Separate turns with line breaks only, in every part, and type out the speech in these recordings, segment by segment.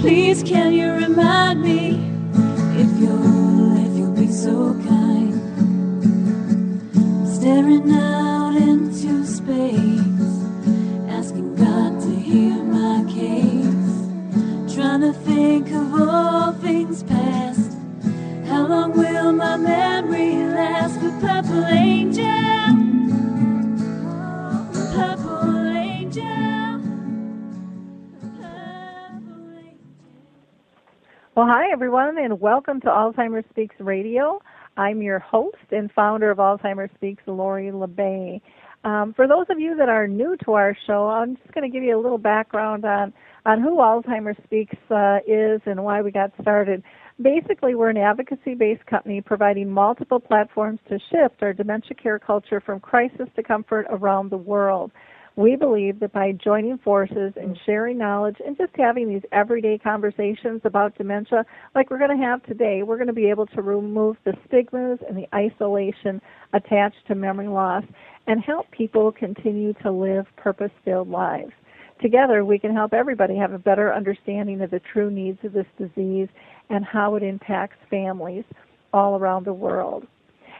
Please, can you remind me if you'll, if you'll be so kind? Staring out into space, asking God to hear my case. Trying to think of all things past. How long will my memory last? The purple angel.
Well, hi, everyone, and welcome to Alzheimer's Speaks Radio. I'm your host and founder of Alzheimer's Speaks, Lori La Bey. Um, for those of you that are new to our show, I'm just going to give you a little background on, on who Alzheimer's Speaks uh, is and why we got started. Basically, we're an advocacy based company providing multiple platforms to shift our dementia care culture from crisis to comfort around the world. We believe that by joining forces and sharing knowledge and just having these everyday conversations about dementia, like we're going to have today, we're going to be able to remove the stigmas and the isolation attached to memory loss and help people continue to live purpose filled lives. Together, we can help everybody have a better understanding of the true needs of this disease and how it impacts families all around the world.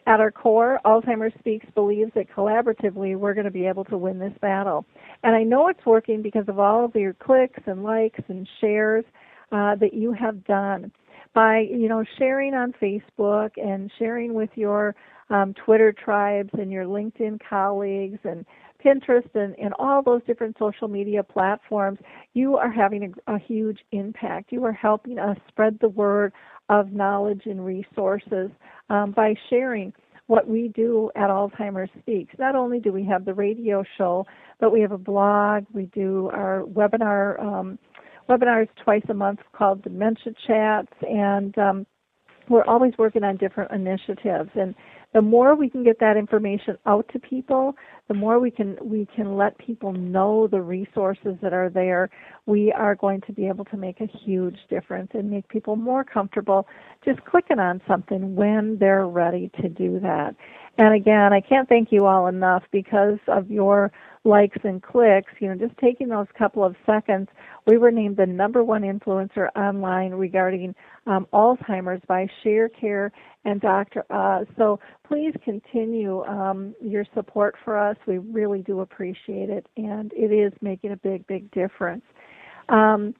At our core, Alzheimer's Speaks believes that collaboratively we're going to be able to win this battle. And I know it's working because of all of your clicks and likes and shares uh, that you have done. By, you know, sharing on Facebook and sharing with your um, Twitter tribes and your LinkedIn colleagues and Pinterest and, and all those different social media platforms, you are having a, a huge impact. You are helping us spread the word of knowledge and resources um, by sharing what we do at Alzheimer's Speaks. Not only do we have the radio show, but we have a blog. We do our webinar um, webinars twice a month called Dementia Chats, and um, we're always working on different initiatives. And the more we can get that information out to people, the more we can we can let people know the resources that are there. We are going to be able to make a huge difference and make people more comfortable just clicking on something when they're ready to do that. And again, I can't thank you all enough because of your likes and clicks, you know, just taking those couple of seconds, we were named the number one influencer online regarding um, Alzheimer's by ShareCare and Dr. Oz. So please continue um, your support for us. We really do appreciate it, and it is making a big, big difference. Um,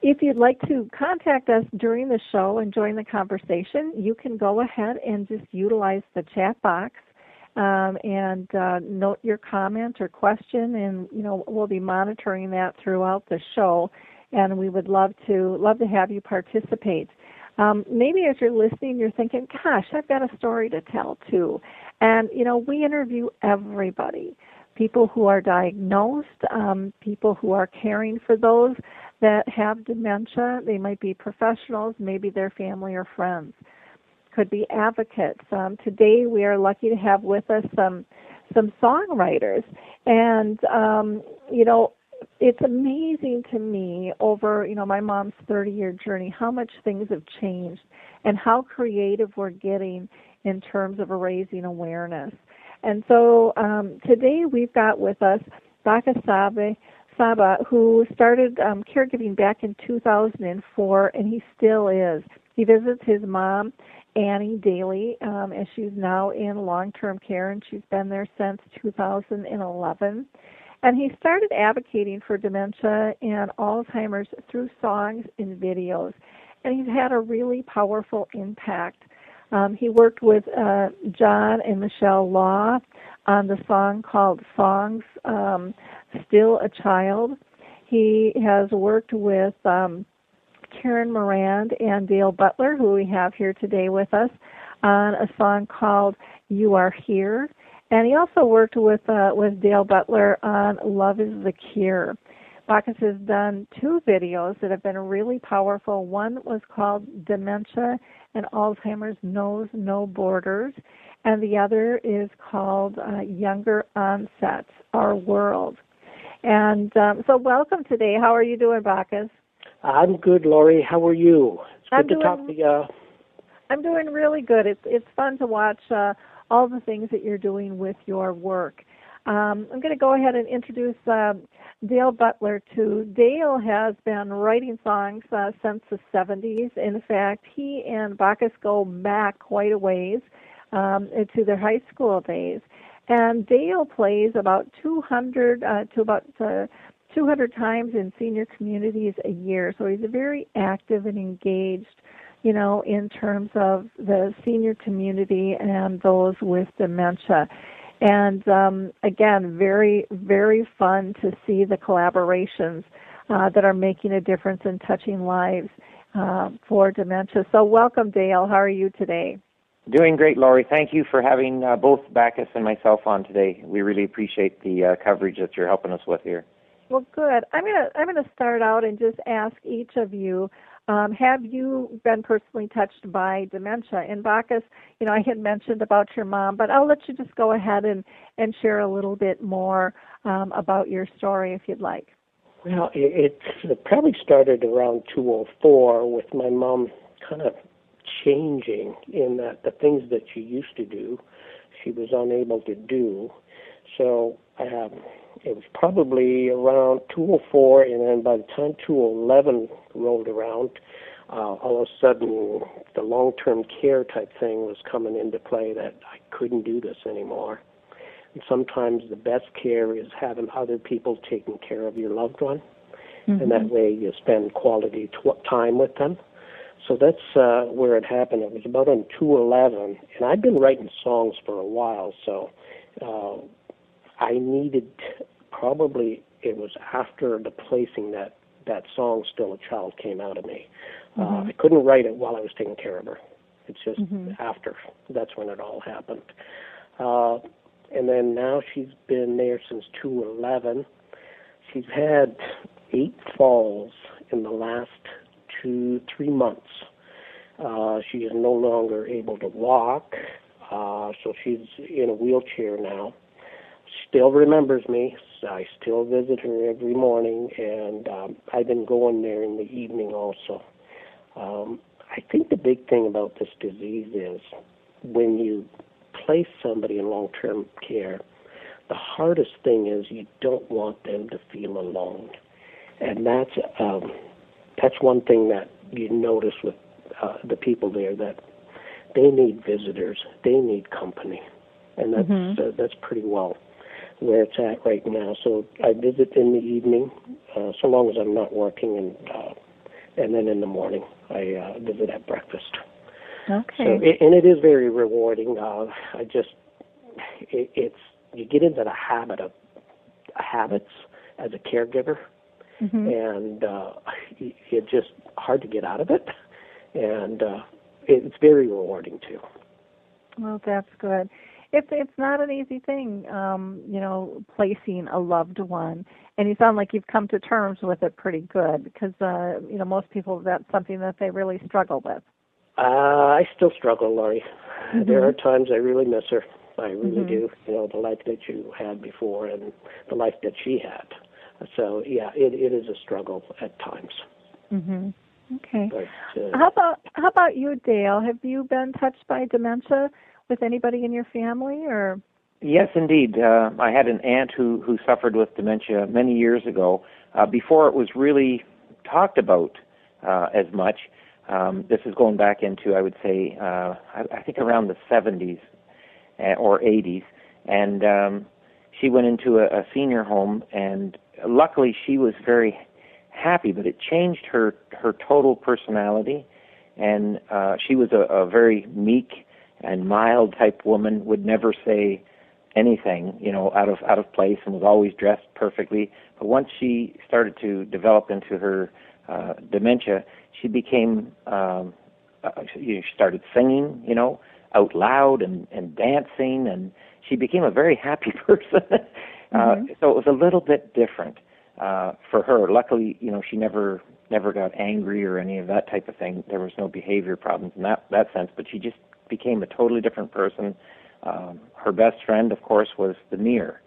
if you'd like to contact us during the show and join the conversation, you can go ahead and just utilize the chat box um, and uh, note your comment or question, and you know we'll be monitoring that throughout the show, and we would love to love to have you participate. Um, maybe as you're listening, you're thinking, "Gosh, I've got a story to tell too," and you know we interview everybody, people who are diagnosed, um, people who are caring for those that have dementia. They might be professionals, maybe their family or friends could be advocates. Um, today, we are lucky to have with us some some songwriters, and um, you know, it's amazing to me over you know my mom's 30 year journey how much things have changed and how creative we're getting in terms of raising awareness. And so um, today we've got with us Baka Sabe, Saba, who started um, caregiving back in 2004, and he still is. He visits his mom Annie Daly, um, and she's now in long-term care, and she's been there since 2011. And he started advocating for dementia and Alzheimer's through songs and videos, and he's had a really powerful impact. Um, he worked with uh, John and Michelle Law on the song called "Songs um, Still a Child." He has worked with um, Karen Morand and Dale Butler, who we have here today with us, on a song called "You Are Here." And he also worked with uh, with Dale Butler on "Love Is the Cure." Bakhus has done two videos that have been really powerful. One was called "Dementia and Alzheimer's Knows No Borders," and the other is called uh, "Younger Onsets: Our World." And um, so, welcome today. How are you doing, Bakhus?
I'm good, Lori. How are you? It's good
I'm
to
doing-
talk to you.
I'm doing really good. It's it's fun to watch uh, all the things that you're doing with your work. Um, I'm going to go ahead and introduce uh, Dale Butler too. Dale has been writing songs uh, since the 70s. In fact, he and Bakhus go back quite a ways um, to their high school days. And Dale plays about 200 uh, to about uh, 200 times in senior communities a year. So he's very active and engaged, you know, in terms of the senior community and those with dementia. And um, again, very, very fun to see the collaborations uh, that are making a difference and touching lives uh, for dementia. So, welcome, Dale. How are you today?
Doing great, Lori. Thank you for having uh, both Bakhus and myself on today. We really appreciate the uh, coverage that you're helping us with here.
Well, good. I'm gonna I'm gonna start out and just ask each of you. Um, have you been personally touched by dementia? In Bakhus, you know, I had mentioned about your mom, but I'll let you just go ahead and, and share a little bit more um, about your story if you'd like.
Well, it, it probably started around 204 with my mom kind of changing in that the things that she used to do, she was unable to do. So um, it was probably around 204, and then by the time 211 rolled around, uh, all of a sudden the long-term care type thing was coming into play that I couldn't do this anymore. And sometimes the best care is having other people taking care of your loved one, mm-hmm. and that mm-hmm. way you spend quality tw- time with them. So that's uh, where it happened. It was about on 211, and I'd been writing songs for a while, so uh, I needed probably it was after the placing that that song "Still a Child" came out of me. Uh, mm-hmm. Uh, I couldn't write it while I was taking care of her. It's just mm-hmm. after. That's when it all happened. Uh, and then now she's been there since 211. She's had eight falls in the last two, three months. Uh, she is no longer able to walk, uh, so she's in a wheelchair now still remembers me. I still visit her every morning, and um, I've been going there in the evening also. Um, I think the big thing about this disease is when you place somebody in long-term care, the hardest thing is you don't want them to feel alone, and that's um, that's one thing that you notice with uh, the people there that they need visitors, they need company, and that's mm-hmm. uh, that's pretty well where it's at right now. So I visit in the evening, uh, so long as I'm not working, and uh, and then in the morning I uh, visit at breakfast.
Okay.
So it, and it is very rewarding. Uh, I just it, it's you get into the habit of habits as a caregiver, mm-hmm. and uh, it's just hard to get out of it, and uh, it's very rewarding too.
Well, that's good it's it's not an easy thing, um, you know, placing a loved one. And you sound like you've come to terms with it pretty good because uh, you know most people that's something that they really struggle with.
Uh, I still struggle, Lori. Mm-hmm. There are times I really miss her. I really mm-hmm. do. You know, the life that you had before and the life that she had. So yeah, it it is a struggle at times.
Mhm. Okay. But, uh, how about how about you, Dale? Have you been touched by dementia with anybody in your family or?
Yes, indeed. Uh, I had an aunt who who suffered with dementia many years ago. Uh, before it was really talked about uh, as much. Um, this is going back into, I would say, uh, I, I think around the 70s uh, or 80s, and um, she went into a, a senior home, and luckily she was very happy, but it changed her her total personality, and uh, she was a, a very meek and mild type woman would never say anything, you know, out of out of place and was always dressed perfectly. But once she started to develop into her uh, dementia, she became um, uh, she started singing, you know, out loud and and dancing, and she became a very happy person. uh, mm-hmm. So it was a little bit different uh, for her. Luckily, you know, she never never got angry or any of that type of thing. There was no behavior problems in that that sense, but she just became a totally different person. Um, her best friend, of course, was the mirror.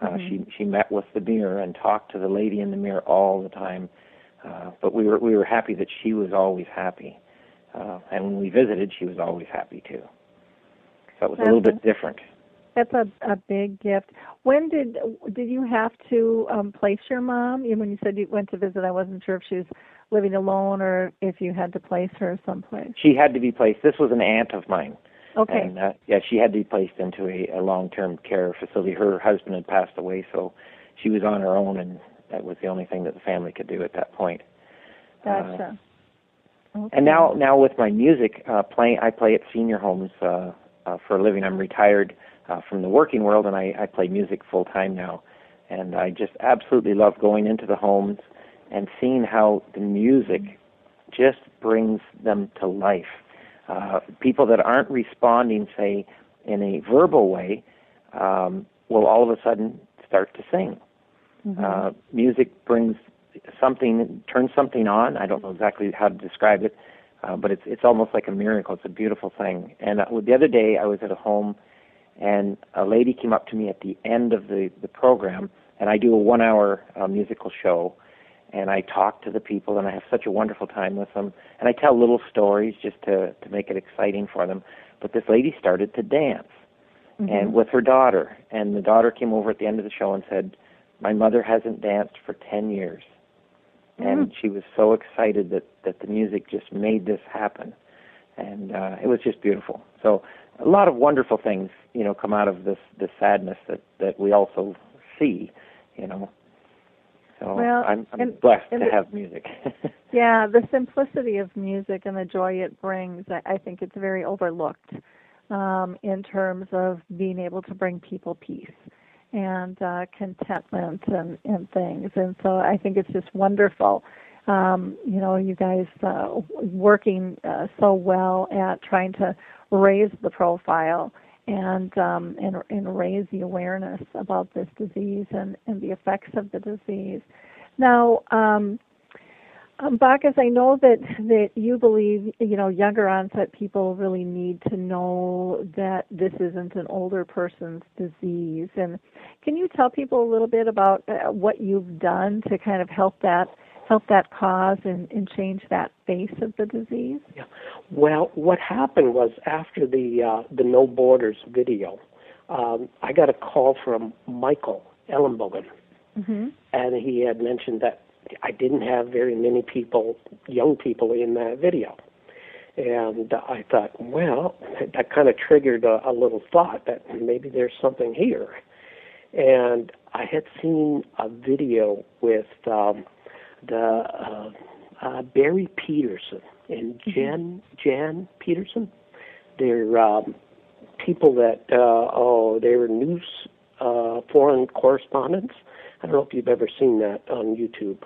Uh, mm-hmm. She she met with the mirror and talked to the lady in the mirror all the time. Uh, but we were we were happy that she was always happy, uh, and when we visited, she was always happy too. So it was a little bit different.
That's a a big gift. When did did you have to um place your mom? You- When you said you went to visit, I wasn't sure if she was living alone or if you had to place her someplace.
She had to be placed. This was an aunt of mine.
Okay.
And uh, yeah, she had to be placed into a, a long-term care facility. Her husband had passed away, so she was on her own, and that was the only thing that the family could do at that point. Uh,
Gotcha. Okay.
and now, now with my music uh, playing, I play at senior homes uh, uh, for a living. I'm retired uh, from the working world, and I, I play music full time now. And I just absolutely love going into the homes and seeing how the music just brings them to life. Uh, people that aren't responding, say, in a verbal way, um, will all of a sudden start to sing.
Mhm.
Uh, music brings something, turns something on. I don't know exactly how to describe it, uh, but it's it's almost like a miracle. It's a beautiful thing. And uh, the other day, I was at a home, and a lady came up to me at the end of the the program, and I do a one-hour uh, musical show, and I talk to the people, and I have such a wonderful time with them, and I tell little stories just to to make it exciting for them. But this lady started to dance
Mhm.
and with her daughter. And the daughter came over at the end of the show and said, "My mother hasn't danced for ten years," and she was so excited that that the music just made this happen, and uh, it was just beautiful. So a lot of wonderful things, you know, come out of this this sadness that that we also see, you know. So
Well,
I'm, I'm
and-
blessed
and
to
it-
have music.
Yeah, the simplicity of music and the joy it brings, I, I think it's very overlooked um, in terms of being able to bring people peace and uh, contentment and, and things. And so I think it's just wonderful. Um, you know, you guys uh, working uh, so well at trying to raise the profile and um, and and raise the awareness about this disease and, and the effects of the disease. Now, um, um, Bakhus, I know that that you believe you know younger onset people really need to know that this isn't an older person's disease. And can you tell people a little bit about uh, what you've done to kind of help that help that cause and, and change that face of the disease? Yeah.
Well, what happened was after the uh, the No Borders video, um, I got a call from Michael Ellenbogen,
Mm-hmm.
and he had mentioned that I didn't have very many people, young people, in that video. And I thought, well, that kind of triggered a, a little thought that maybe there's something here. And I had seen a video with um, uh, uh, Barry Petersen and Jen Jan Petersen. They're um, people that uh, oh they were news uh, foreign correspondents. I don't know if you've ever seen that on YouTube.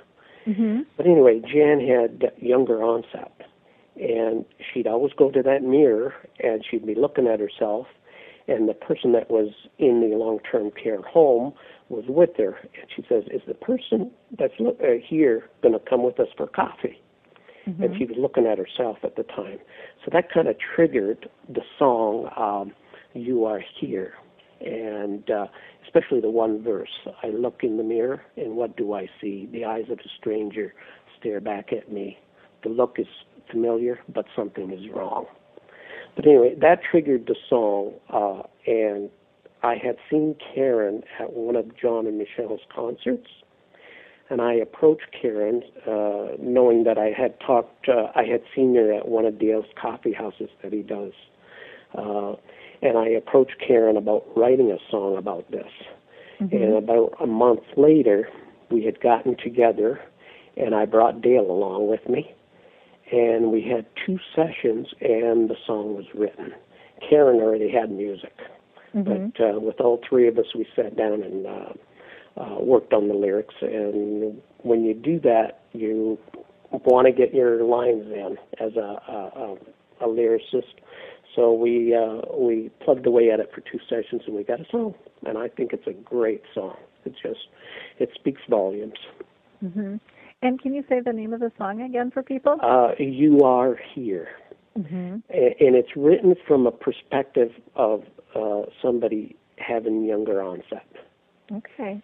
Mm-hmm.
But anyway, Jan had younger onset, and she'd always go to that mirror and she'd be looking at herself, and the person that was in the long-term care home was with her, and she says, "Is the person that's uh, here going to come with us for coffee?"
Mm-hmm.
And she was looking at herself at the time, so that kind of triggered the song um, "You Are Here." and uh, especially the one verse I look in the mirror, and what do I see? The eyes of a stranger stare back at me. The look is familiar, but something is wrong. But anyway, that triggered the song, uh, and I had seen Karen at one of John and Michelle's concerts, and I approached Karen, uh, knowing that I had talked, uh, I had seen her at one of Dale's coffee houses that he does. Uh, and I approached Karen about writing a song about this. And about a month later, we had gotten together, and I brought Dale along with me, and we had two sessions, and the song was written. Karen already had music, but uh, with all three of us, we sat down and uh, uh, worked on the lyrics. And when you do that, you want to get your lines in as a, a, a, a lyricist. So we uh, we plugged away at it for two sessions, and we got a song. And I think it's a great song. It just it speaks volumes.
Mm-hmm. And can you say the name of the song again for people?
Uh, you are here,
Mm-hmm.
And it's written from a perspective of uh, somebody having younger onset.
Okay.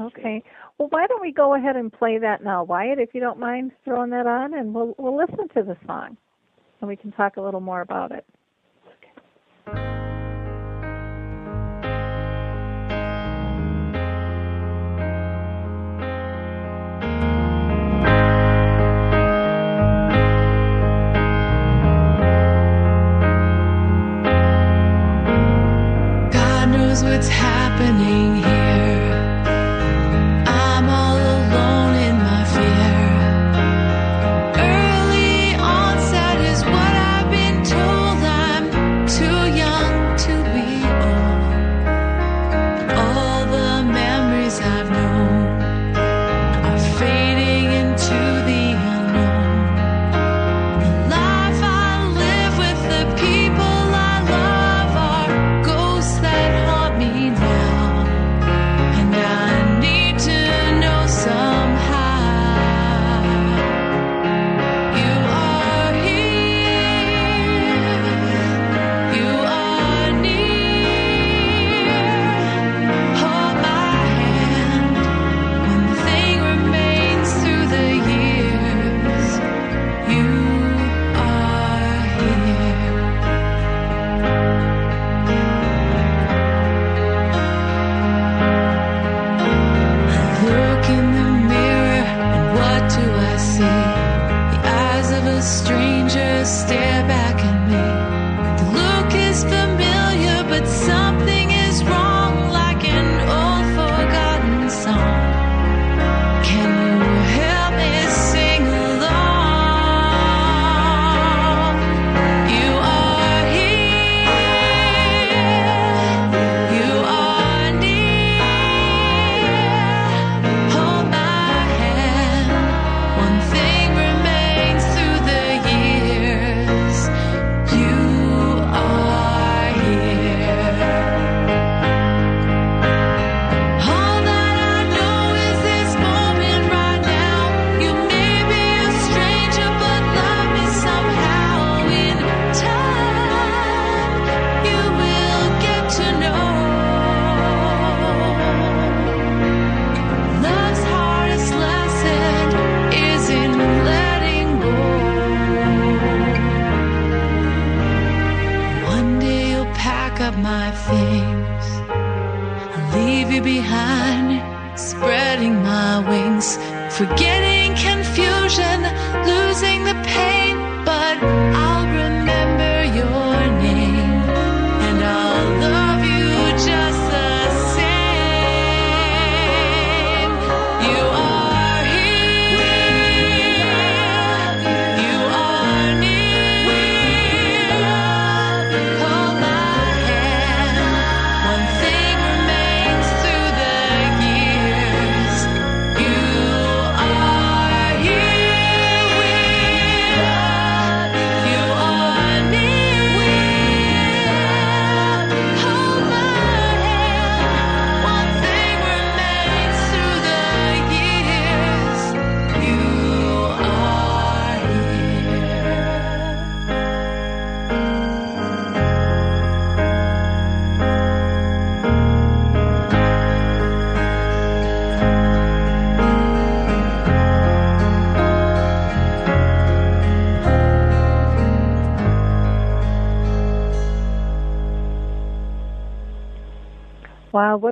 Okay. Well, why don't we go ahead and play that now, Wyatt, if you don't mind throwing that on, and we'll we'll listen to the song, and we can talk a little more about it.
what's happening here.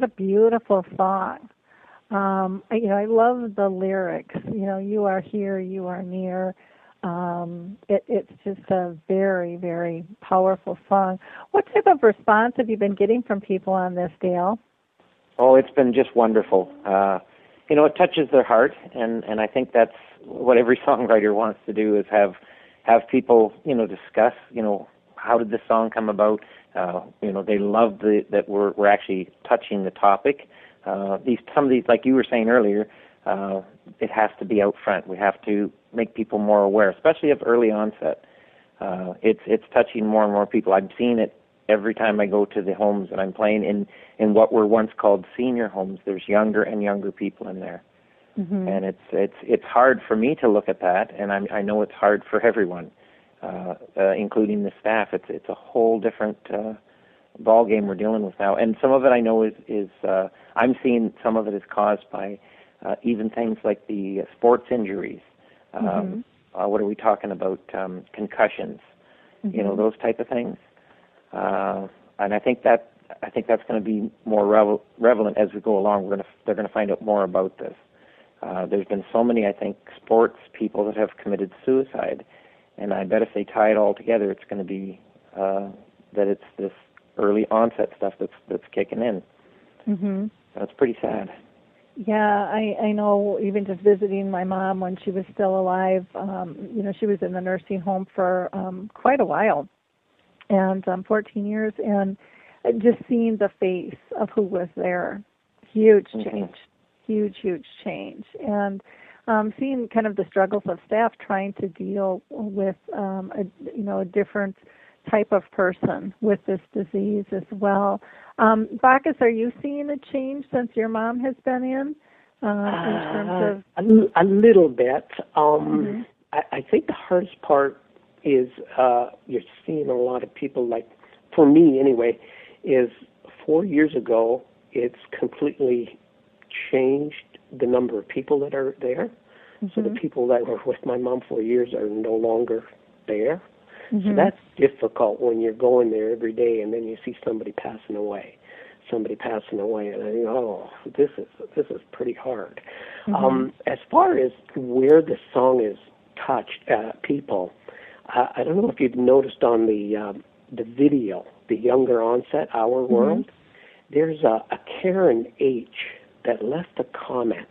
What a
beautiful song. Um, you know, I love the lyrics. You know, you are here, you are near. Um, it, it's just a very, very powerful song. What type of response have you been getting from people on this, Dale?
Oh, it's been just wonderful. Uh, you know, it touches their heart, and and I think that's what every songwriter wants to do is have have people you know discuss you know how did this song come about. Uh, you know, they love the that we're we're actually touching the topic. Uh, these some of these, like you were saying earlier, uh, it has to be out front. We have to make people more aware, especially of early onset. Uh, it's it's touching more and more people. I'm seeing it every time I go to the homes that I'm playing in in what were once called senior homes. There's younger and younger people in there,
Mm-hmm.
and it's it's it's hard for me to look at that, and I'm, I know it's hard for everyone, uh, uh, including the staff. It's it's a whole different uh, ball game we're dealing with now, and some of it I know is is uh, I'm seeing some of it is caused by uh, even things like the sports injuries. Um,
Mhm.
uh, what are we talking about? Um, concussions, you know,
Mhm.
those type of things. Uh, and I think that I think that's going to be more revel- relevant as we go along. We're going to they're going to find out more about this. Uh, there's been so many, I think, sports people that have committed suicide, and I bet if they tie it all together, it's going to be uh, that it's this early onset stuff that's that's kicking in.
Mhm.
That's pretty sad.
Yeah, I I know even just visiting my mom when she was still alive, um you know, she was in the nursing home for um quite a while. And um 14 years and just seeing the face of who was there. Huge
Mhm.
change. Huge huge change. And um seeing kind of the struggles of staff trying to deal with um a you know, a different type of person with this disease as well. Um, Bakhus, are you seeing a change since your mom has been in? Uh, in terms of
Uh, a, a little bit. Um,
Mhm.
I, I think the hardest part is uh, you're seeing a lot of people like, for me anyway, is four years ago it's completely changed the number of people that are there. So the
Mhm.
people that were with my mom for years are no longer there. So
Mhm.
that's difficult when you're going there every day and then you see somebody passing away, somebody passing away, and I think, oh, this is this is pretty hard.
Mhm.
Um, as far as where the song is touched uh, people, I, I don't know if you've noticed on the um, the video, the younger onset, Our
Mm-hmm.
World. There's a, a Karen H that left a comment,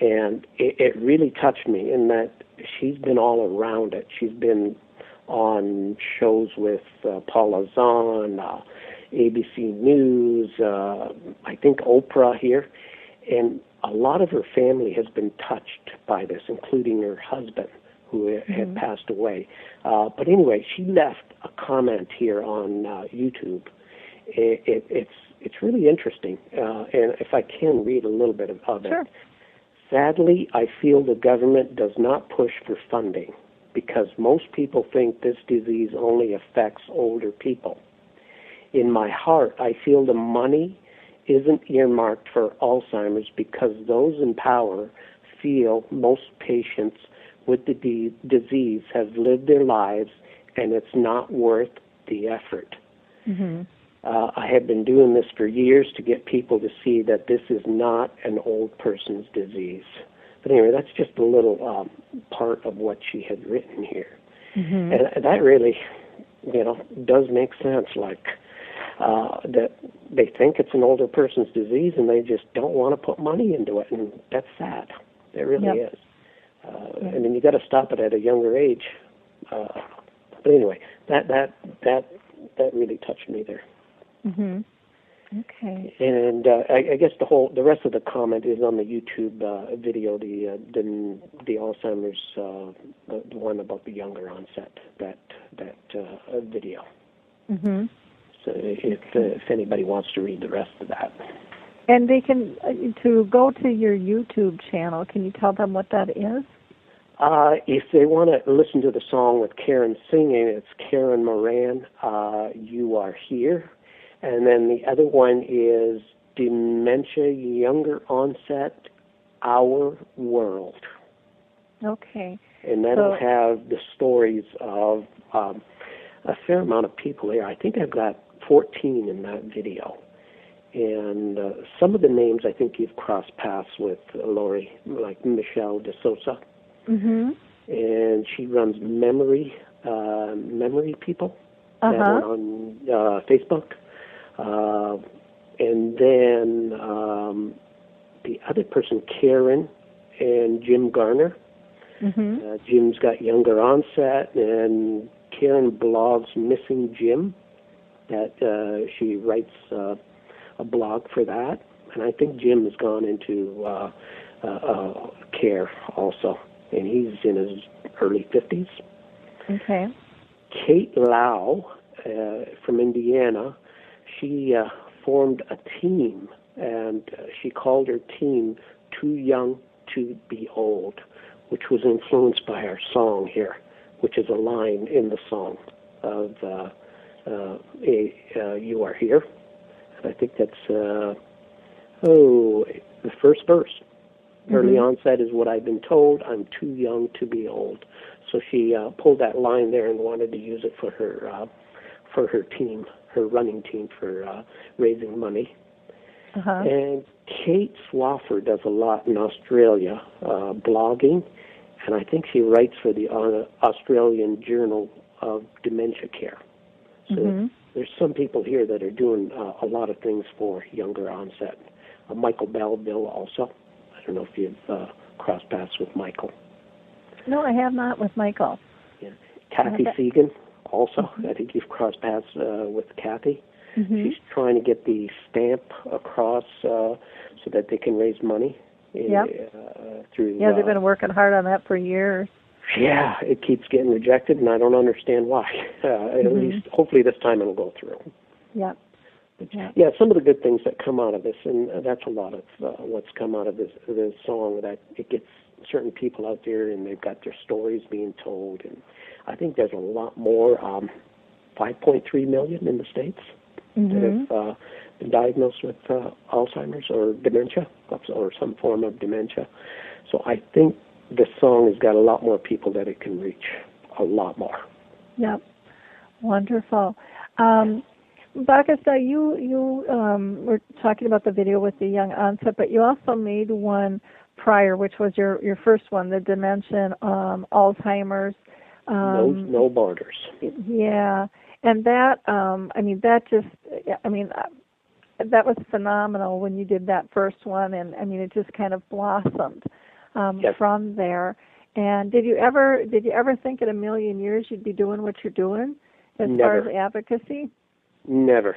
and it, it really touched me in that she's been all around it. She's been on shows with uh, Paula Zahn, uh, ABC News, uh, I think Oprah here, and a lot of her family has been touched by this, including her husband, who
Mm-hmm.
had passed away. Uh, but anyway, she left a comment here on uh, YouTube. It, it, it's it's really interesting, uh, and if I can read a little bit of, of
Sure.
it. Sadly, I feel the government does not push for funding because most people think this disease only affects older people. In my heart, I feel the money isn't earmarked for Alzheimer's because those in power feel most patients with the de- disease have lived their lives and it's not worth the effort.
Mhm.
Uh, I have been doing this for years to get people to see that this is not an old person's disease. But anyway, that's just a little um, part of what she had written here.
Mhm.
And that really, you know, does make sense. Like uh, that they think it's an older person's disease and they just don't want to put money into it, and that's sad. It really
Yep.
is. Uh, I mean, you got to stop it at a younger age. Uh, but anyway, that that that that really touched me there.
Mhm. Okay.
And uh, I, I guess the whole the rest of the comment is on the YouTube uh, video, the uh, the the Alzheimer's uh, the, the one about the younger onset that that uh, video.
Mhm.
So if uh, if anybody wants to read the rest of that,
And they can uh, to go to your YouTube channel. Can you tell them what that is?
uh, if they want to listen to the song with Karen singing, it's Karen Moran. Uh, you are here, and then the other one is Dementia Younger Onset, Our World.
Okay.
and that'll
So-
have the stories of um, a fair amount of people here. I think I've got 14 in that video, and uh, some of the names I think you've crossed paths with, uh, Lori, like Michelle De Sosa,
Mhm.
and she runs Memory uh, Memory People
Uh
that one
huh.
on uh, Facebook, uh, and then um, the other person, Karen, and Jim Garner.
Mhm.
Uh, Jim's got younger onset, and Karen blogs Missing Jim. That uh, she writes uh, a blog for that, and I think Jim has gone into uh, uh, uh, care also, and he's in his early fifties.
Okay.
Kate Lau uh, from Indiana, she uh, formed a team, and uh, she called her team "Too Young to Be Old," which was influenced by our song here, which is a line in the song of uh, uh, a, uh, "You Are Here," and I think that's uh, oh the first verse. Early
Mhm.
onset is what I've been told. I'm too young to be old. So she uh, pulled that line there and wanted to use it for her uh, for her team, her running team for uh, raising money.
Uh huh.
And Kate Swaffer does a lot in Australia, uh, blogging, and I think she writes for the uh, Australian Journal of Dementia Care. So
Mhm.
there's some people here that are doing uh, a lot of things for younger onset. Uh, Michael Belville also. I don't know if you've uh, crossed paths with Michael.
No, I have not with Michael.
Yeah. Kathy Siggins also. Mm-hmm. I think you've crossed paths uh, with Kathy.
Mm-hmm.
She's trying to get the stamp across uh, so that they can raise money.
Yep.
Uh, through.
Yeah, they've
uh,
been working hard on that for years.
Yeah, it keeps getting rejected, and I don't understand why. Uh,
Mm-hmm.
At least, hopefully, this time it'll go through.
Yep.
But,
Yeah.
yeah, some of the good things that come out of this, and that's a lot of uh, what's come out of this this song. That it gets certain people out there, and they've got their stories being told, and I think there's a lot more. Um, 5.3 million in the states
hmm
that have uh, been diagnosed with uh, Alzheimer's or dementia, or some form of dementia. So I think this song has got a lot more people that it can reach, a lot more.
Yep. Wonderful. Um, Bakasta, you you um, were talking about the video with the young onset, but you also made one prior, which was your your first one, the Dimension um, Alzheimer's.
No,
Um,
no borders.
Yeah, and that um, I mean that just I mean uh, that was phenomenal when you did that first one, and I mean it just kind of blossomed um,
Yes.
from there. And did you ever did you ever think in a million years you'd be doing what you're doing as far as advocacy?
Never.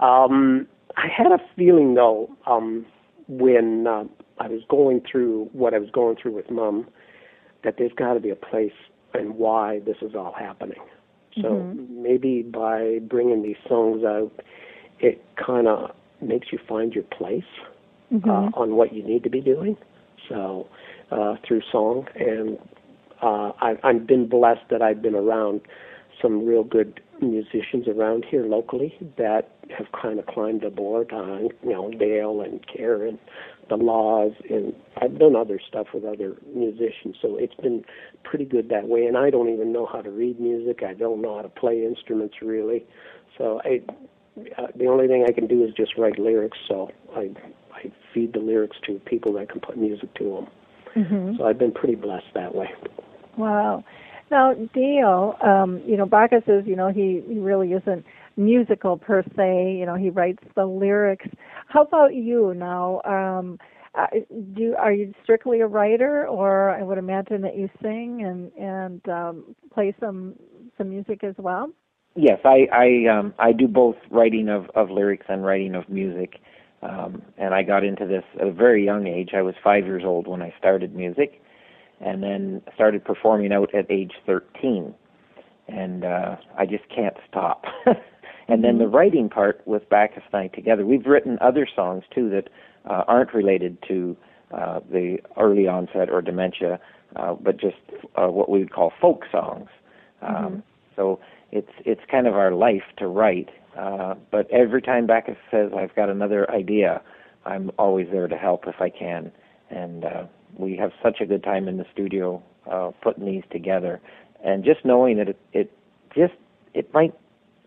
Um, I had a feeling though um, when uh, I was going through what I was going through with mom that there's got to be a place and why this is all happening. So
Mhm.
maybe by bringing these songs out, it kind of makes you find your place
Mm-hmm.
uh, on what you need to be doing. So uh, through song, and uh, I, I've been blessed that I've been around some real good musicians around here locally that have kind of climbed aboard. Uh, you know, Dale and Karen, the Laws, and I've done other stuff with other musicians. So it's been pretty good that way. And I don't even know how to read music. I don't know how to play instruments really. So I, uh, the only thing I can do is just write lyrics. So I, I feed the lyrics to people that can put music to them.
hmm
So I've been pretty blessed that way.
Wow. Now, Dale, um, you know, Baca says, you know, he, he really isn't musical per se. You know, he writes the lyrics. How about you now? Um, uh, do are you strictly a writer, or I would imagine that you sing and and um, play some some music as well?
Yes, I I um I do both writing of of lyrics and writing of music. Um and I got into this at a very young age. I was 5 years old when I started music and then started performing out at age 13. And uh I just can't stop. and then the writing part with Bakhus and I together. We've written other songs too that uh, aren't related to uh the early onset or dementia, uh but just uh, what we would call folk songs. Um so it's it's kind of our life to write. Uh, but every time Bakhus says I've got another idea, I'm always there to help if I can. And uh, we have such a good time in the studio uh, putting these together, and just knowing that it, it just it might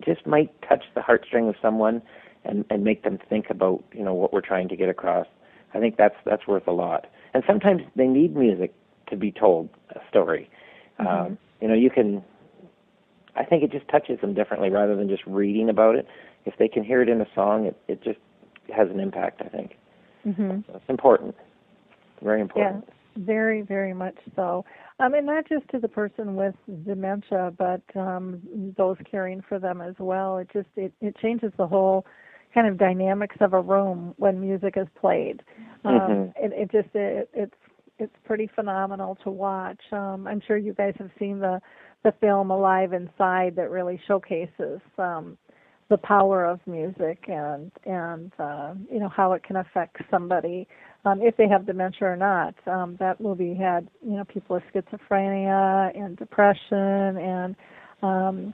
just might touch the heartstring of someone and and make them think about you know what we're trying to get across. I think that's that's worth a lot. And sometimes they need music to be told a story. Um, you know, you can I think it just touches them differently rather than just reading about it. If they can hear it in a song, it, it just has an impact, I think.
Mm-hmm.
So it's important. Very
Yeah,
important.
very, very much so. Um, and not just to the person with dementia, but um, those caring for them as well. It just it, it changes the whole kind of dynamics of a room when music is played. Um,
Mhm.
it, it just it, it's it's pretty phenomenal to watch. Um, I'm sure you guys have seen the the film Alive Inside that really showcases um, the power of music and and uh, you know how it can affect somebody um, if they have dementia or not. Um, that movie had you know people with schizophrenia and depression and um,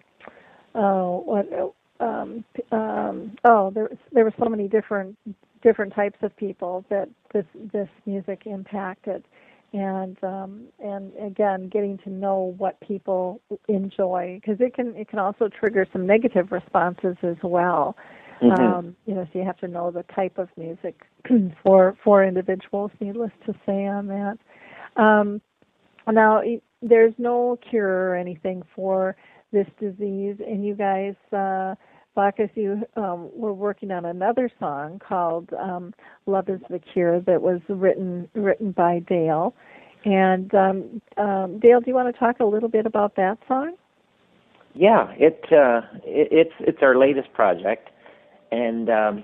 oh what um, um, oh there there were so many different different types of people that this this music impacted and um, and again getting to know what people enjoy because it can it can also trigger some negative responses as well
Mhm.
um, you know, so you have to know the type of music for for individuals. Needless to say, on that. Um, now, there's no cure or anything for this disease, and you guys, uh, Bakhus, you um, were working on another song called um, "Love Is the Cure" that was written written by Dale. And um, um, Dale, do you want to talk a little bit about that song?
Yeah, it, uh, it it's it's our latest project, and um,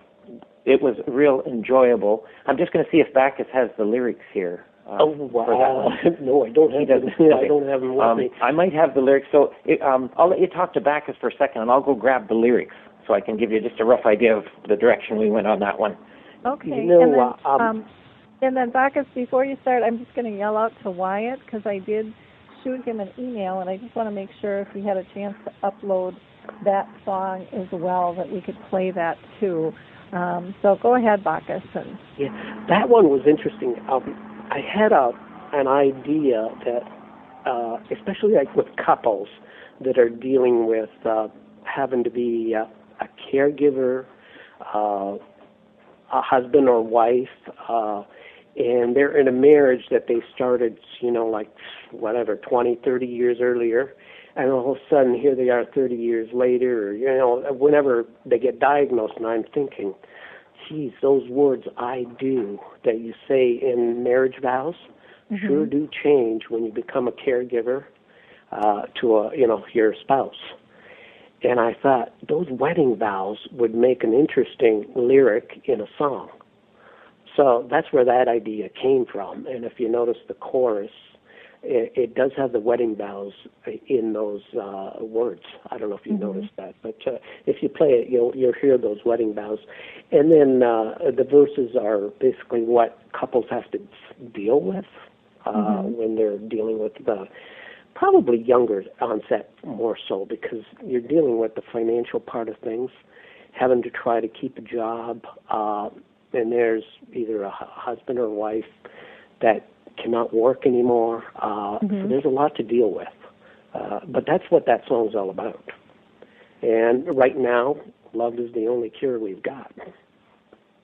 it was real enjoyable. I'm just going to see if Bakhus has the lyrics here.
Uh, oh wow! no, I don't have them. I don't have them with
um,
me.
I might have the lyrics. So it, um, I'll let you talk to Bakhus for a second, and I'll go grab the lyrics so I can give you just a rough idea of the direction we went on that one.
Okay.
You know,
and then,
uh, um,
um, and then Bakhus, before you start, I'm just going to yell out to Wyatt because I did shoot him an email, and I just want to make sure if he had a chance to upload that song as well that we could play that too. Um, so go ahead, Bakhus. And
yeah, that one was interesting. Um, I had a an idea that, uh, especially like with couples that are dealing with uh, having to be uh, a caregiver, uh, a husband or wife, uh, and they're in a marriage that they started, you know, like whatever, 20, 30 years earlier, and all of a sudden here they are 30 years later, or, you know, whenever they get diagnosed, and I'm thinking, geez, those words I do that you say in marriage vows mm-hmm. sure do change when you become a caregiver uh, to a, you know, your spouse. And I thought those wedding vows would make an interesting lyric in a song. So that's where that idea came from. And if you notice the chorus, it, it does have the wedding vows in those uh, words. I don't know if you mm-hmm. noticed that, but uh, if you play it, you'll you'll hear those wedding vows. And then uh, the verses are basically what couples have to deal with uh, mm-hmm. when they're dealing with the probably younger onset more so because you're dealing with the financial part of things, having to try to keep a job, uh, and there's either a husband or wife that cannot work anymore. Uh, mm-hmm. So there's a lot to deal with. Uh, but that's what that song's all about. And right now, love is the only cure we've got.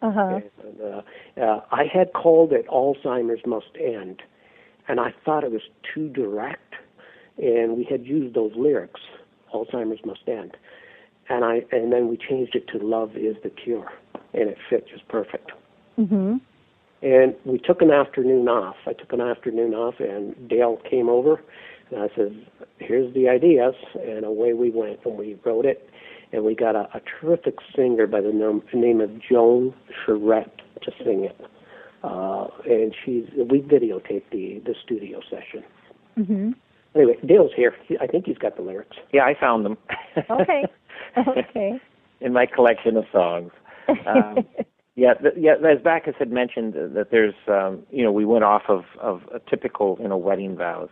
Uh-huh.
And, uh, uh, I had called it Alzheimer's Must End, and I thought it was too direct, and we had used those lyrics, Alzheimer's Must End, and I and then we changed it to Love is the Cure, and it fit just perfect.
Mm-hmm.
And we took an afternoon off. I took an afternoon off, and Dale came over, and I said, "Here's the ideas," and away we went, and we wrote it, and we got a, a terrific singer by the name, name of Joan Charette to sing it, uh, and she's we videotaped the the studio session.
Mm-hmm.
Anyway, Dale's here. I think he's got the lyrics.
Yeah, I found them.
okay. Okay.
In my collection of songs. Um, yeah, th- yeah. As Bakhus had mentioned, uh, that there's, um, you know, we went off of of a typical, you know, wedding vows.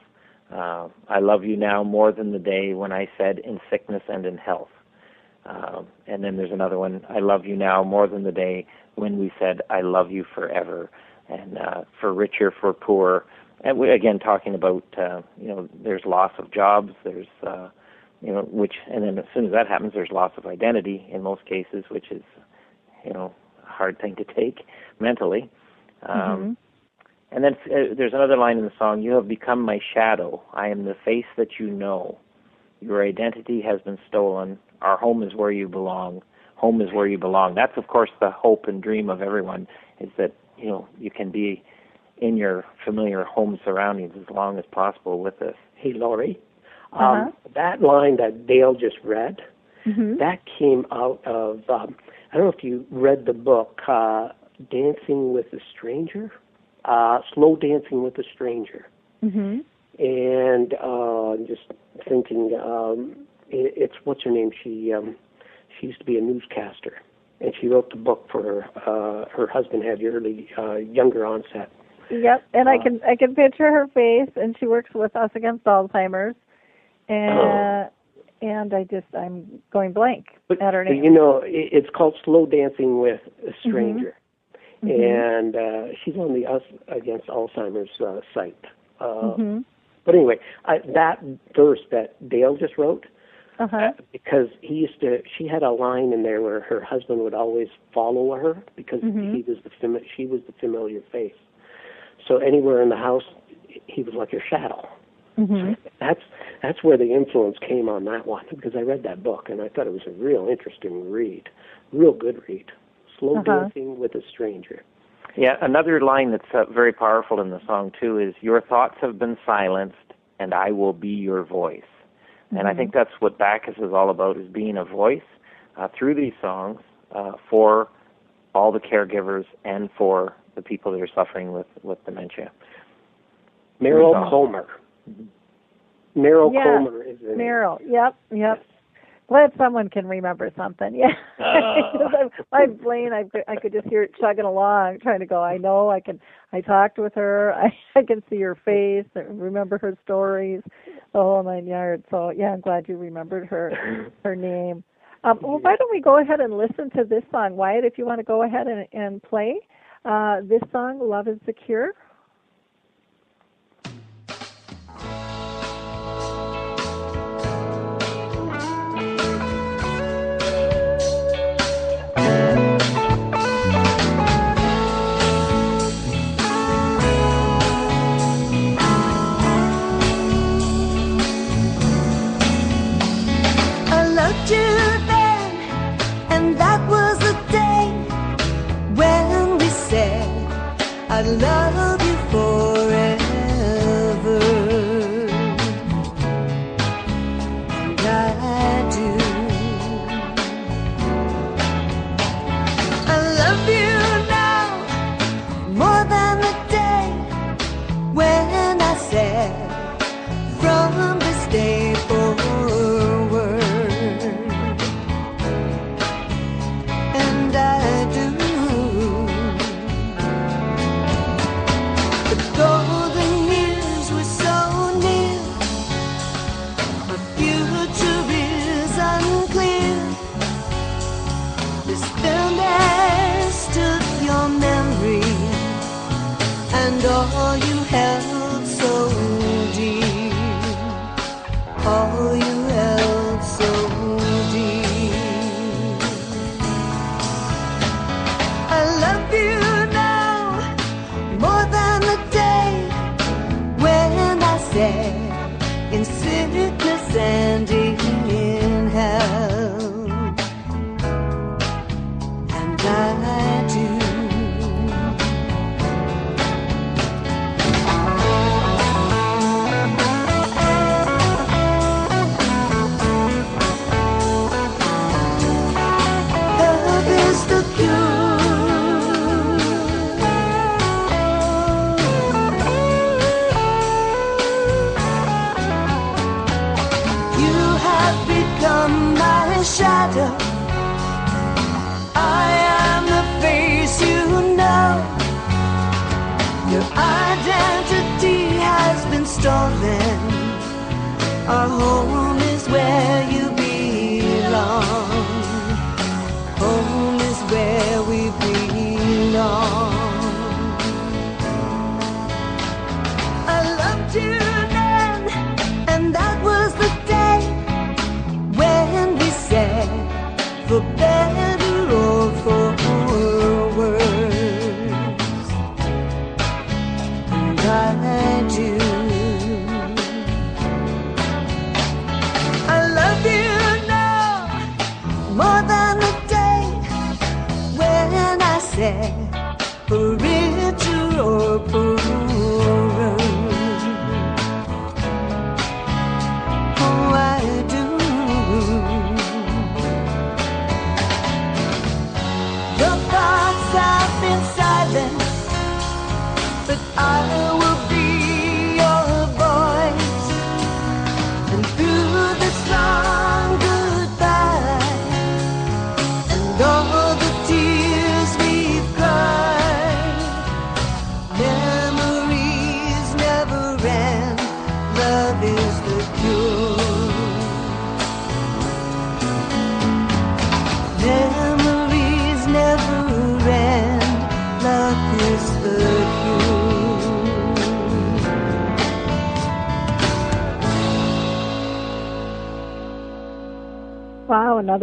Uh, I love you now more than the day when I said in sickness and in health. Um, and then there's another one. I love you now more than the day when we said I love you forever. And uh, for richer, for poor, and we, again talking about, uh, you know, there's loss of jobs. There's, uh, you know, which, and then as soon as that happens, there's loss of identity in most cases, which is, you know, hard thing to take mentally. Um,
mm-hmm.
And then uh, there's another line in the song You have become my shadow. I am the face that you know. Your identity has been stolen. Our home is where you belong. Home is where you belong. That's, of course, the hope and dream of everyone is that, you know, you can be in your familiar home surroundings as long as possible with this.
Hey, Lori.
Uh-huh.
Um, that line that Dale just read,
mm-hmm.
that came out of um, I don't know if you read the book uh, Dancing with a Stranger, uh, Slow Dancing with a Stranger.
Mm-hmm.
And uh, just thinking, um, it, it's what's her name? She um, she used to be a newscaster, and she wrote the book for her. Uh, her husband had early uh, younger onset.
Yep, and
uh,
I can I can picture her face, and she works with us against Alzheimer's, and and I just I'm going blank
but,
at her name.
You know, it, it's called Slow Dancing with a Stranger,
mm-hmm.
and uh, she's on the Us Against Alzheimer's uh, site. Uh,
mm-hmm.
But anyway, I, that verse that Dale just wrote,
uh-huh.
uh, because he used to, she had a line in there where her husband would always follow her because
mm-hmm.
he was the fami- she was the familiar face. So anywhere in the house, he was like her shadow.
Mm-hmm.
That's that's where the influence came on that one because I read that book and I thought it was a real interesting read, real good read. Slow
Uh-huh.
dancing with a stranger.
Yeah, another line that's uh, very powerful in the song too is "Your thoughts have been silenced, and I will be your voice." And I think that's what Bakhus is all about: is being a voice uh, through these songs uh, for all the caregivers and for the people that are suffering with with dementia.
Meryl
Song.
Comer. Meryl
Yeah,
Comer is in it.
Meryl. Yep, yep. Glad someone can remember something. Yeah,
Uh.
my brain, I could, I could just hear it chugging along, trying to go. I know. I can. I talked with her. I, I can see her face. I remember her stories. The whole nine yards. So yeah, I'm glad you remembered her her name. Um, well, why don't we go ahead and listen to this song, Wyatt? If you want to go ahead and, and play uh, this song, "Love Is the Cure."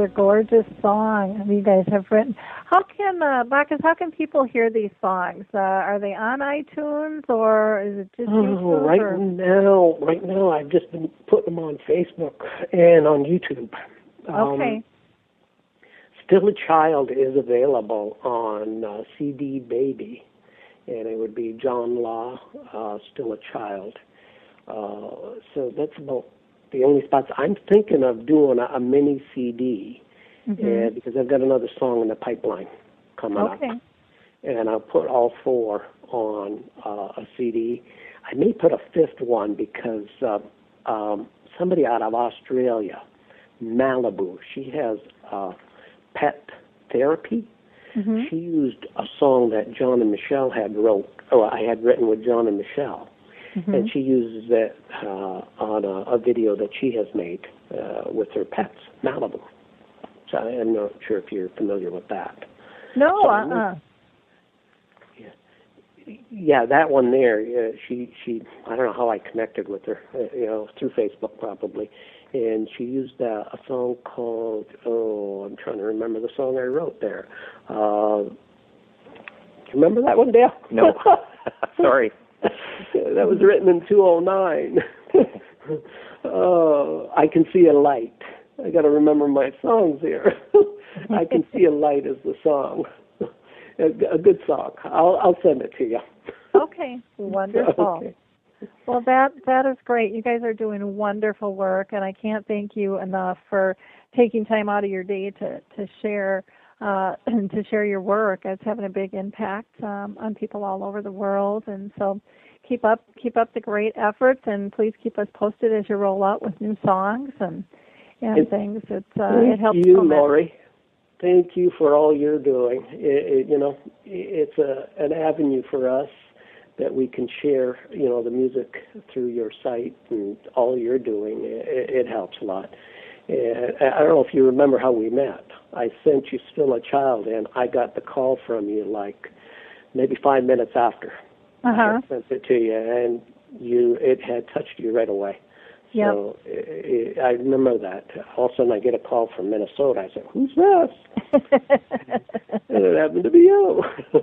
Another gorgeous song you guys have written.
how can uh, Bakhus? How can people hear these songs? Uh, are they on iTunes or is it just
Oh,
YouTube?
right
or?
now, right now, I've just been putting them on Facebook and on YouTube. Um,
Okay.
Still a Child is available on uh, CD Baby, and it would be John Law, uh, Still a Child. Uh, so that's about the only spots. I'm thinking of doing a, a mini CD
Mhm.
uh, because I've got another song in the pipeline coming up and I'll put all four on uh, a CD. I may put a fifth one because uh, um, somebody out of Australia, Malibu, she has uh, pet therapy.
Mhm.
She used a song that John and Michelle had wrote, or I had written with John and Michelle,
Mhm.
and she uses that uh, on a, a video that she has made uh, with her pets, Malibu. So I'm not sure if you're familiar with that.
No.
So-
Uh. uh
yeah, yeah, that one there. Uh, she she I don't know how I connected with her. Uh, you know, through Facebook probably, and she used uh, a song called oh I'm trying to remember the song I wrote there. Uh, do you remember that one, Dale?
No. Sorry.
that was written in 209. uh, I can see a light. I got to remember my songs here. I can see a light is the song. a, a good song. I'll I'll send it to you.
Okay. Wonderful.
Okay.
Well, that that is great. You guys are doing wonderful work, and I can't thank you enough for taking time out of your day to to share uh, to share your work. It's having a big impact um, on people all over the world, and so keep up keep up the great efforts, and please keep us posted as you roll out with new songs and and
And
things. It's uh,
Thank
it helps
you,
so.
Lori. Thank you for all you're doing. It, it, you know, it's a an avenue for us that we can share. You know, the music through your site and all you're doing. It, it helps a lot. And I don't know if you remember how we met. I sent you still a child, and I got the call from you like maybe five minutes after
Uh
I sent it to you, and you it had touched you right away.
Yep.
So i i I remember that. All of a sudden, I get a call from Minnesota. I said, "Who's this?" and it happened to be you.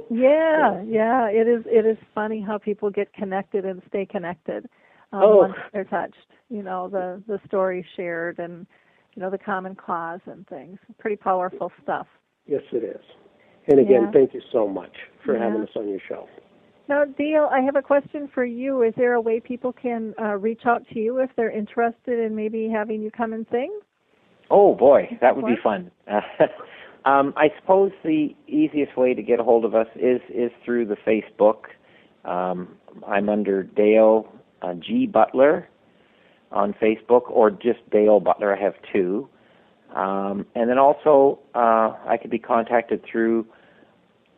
yeah, yeah. It is. It is funny how people get connected and stay connected um,
Oh.
once they're touched. You know, the the story shared and you know the common cause and things. Pretty powerful stuff.
yes, it is. And again,
Yeah.
thank you so much for
Yeah.
having us on your show.
Now, Dale, I have a question for you. Is there a way people can uh, reach out to you if they're interested in maybe having you come and sing?
Oh boy, that would be fun. um, I suppose the easiest way to get a hold of us is is through the Facebook. Um, I'm under Dale uh, G Butler on Facebook, or just Dale Butler. I have two, um, and then also uh, I could be contacted through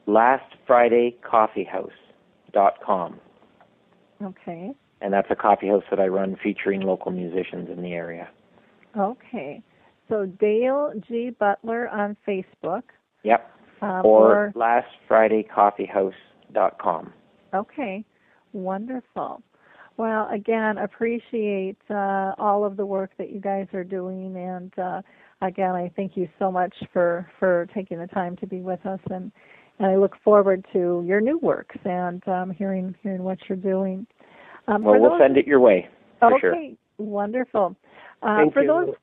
lastfridaycoffeehouse.com,
Okay.
and that's a coffee house that I run featuring local musicians in the area.
Okay. So Dale G. Butler on Facebook.
Yep.
Um,
or lastfridaycoffeehouse.com.
Okay, wonderful. Well, again, appreciate uh, all of the work that you guys are doing, and uh, again, I thank you so much for for taking the time to be with us, and and I look forward to your new works and um, hearing hearing what you're doing. Um,
Well, we'll
those-
send it your way
okay,
sure.
wonderful. Uh,
Thank
for
you.
those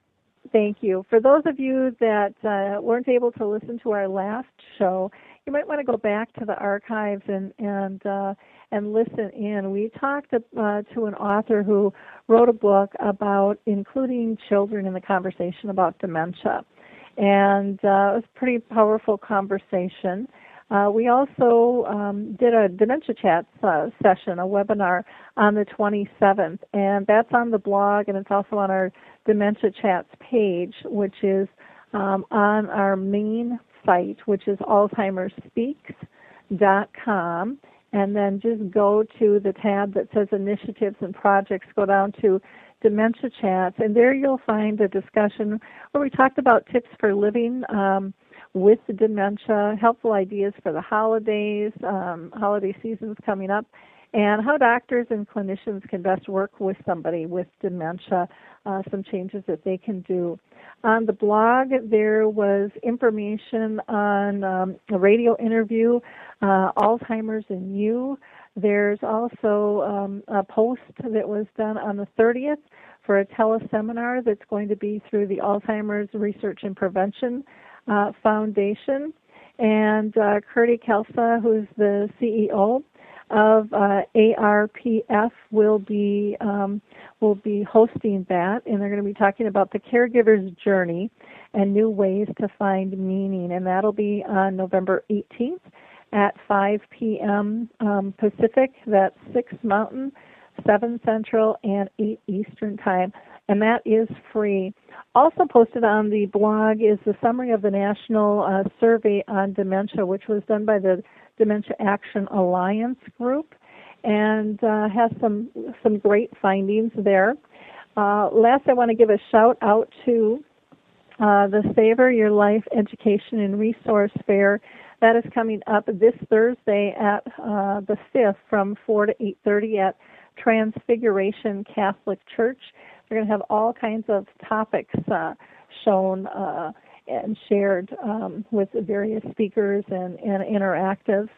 Thank you. For those of you that uh, weren't able to listen to our last show, you might want to go back to the archives and and uh, and listen in. We talked uh, to an author who wrote a book about including children in the conversation about dementia, and uh, it was a pretty powerful conversation. Uh, we also um, did a dementia chat uh, session, a webinar on the 27th, and that's on the blog, and it's also on our dementia chats page, which is um, on our main site, which is alzheimersspeaks.com. And then just go to the tab that says initiatives and projects, go down to dementia chats, and there you'll find a discussion where we talked about tips for living um, with dementia, helpful ideas for the holidays, um, holiday seasons coming up, and how doctors and clinicians can best work with somebody with dementia, uh, some changes that they can do. On the blog, there was information on um, a radio interview, uh, Alzheimer's and You. There's also um, a post that was done on the 30th for a teleseminar that's going to be through the Alzheimer's Research and Prevention uh, Foundation. And uh, Khalsa, who's the CEO of uh, ARPF, will be um, will be hosting that, and they're going to be talking about the caregiver's journey and new ways to find meaning, and that'll be on November 18th at 5 p.m. Um, Pacific. That's 6 Mountain, 7 Central, and 8 Eastern Time. And that is free. Also posted on the blog is the summary of the national uh, survey on dementia, which was done by the Dementia Action Alliance group, and uh, has some some great findings there. Uh, last, I want to give a shout out to uh, the Savor Your Life Education and Resource Fair that is coming up this Thursday at uh, the 5th from 4 to 8.30 at Transfiguration Catholic Church. They're going to have all kinds of topics uh, shown uh, and shared um, with various speakers and, and interactives.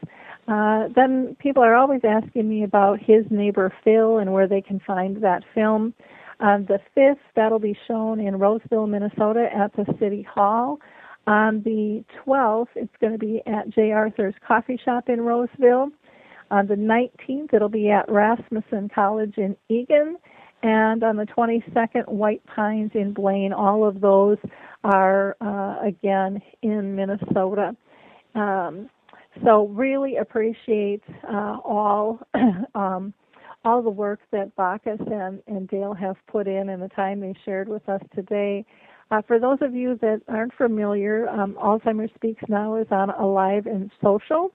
Uh, then people are always asking me about his neighbor Phil and where they can find that film. On the 5th, that'll be shown in Roseville, Minnesota at the City Hall. On the 12th, it's going to be at J. Arthur's Coffee Shop in Roseville. On the 19th, it'll be at Rasmussen College in Eagan. And on the 22nd, White Pines in Blaine. All of those are, uh, again, in Minnesota. Um, so really appreciate uh, all um, all the work that Bakhus and, and Dale have put in and the time they shared with us today. Uh, for those of you that aren't familiar, um, Alzheimer's Speaks Now is on Alive and Social,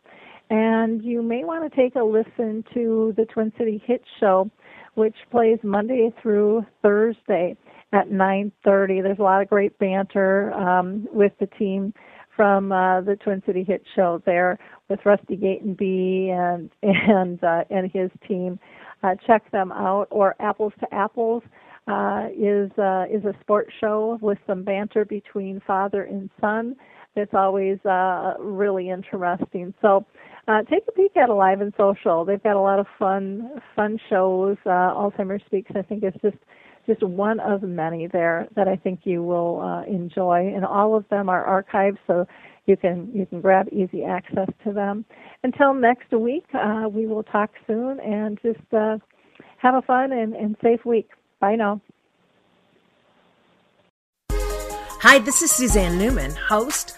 and you may want to take a listen to the Twin City Hit Show, which plays Monday through Thursday at 9:30. There's a lot of great banter um, with the team from uh, the Twin City Hit Show there with Rusty Gatenby and and uh, and his team. Uh, check them out or Apples to Apples uh, is uh, is a sports show with some banter between father and son. It's always uh, really interesting. So uh, take a peek at Alive and Social. They've got a lot of fun fun shows. Uh, Alzheimer's Speaks, I think, is just just one of many there that I think you will uh, enjoy, and all of them are archived, so you can you can grab easy access to them. Until next week, uh, we will talk soon, and just uh, have a fun and, and safe week. Bye now.
Hi, this is Suzanne Newman, host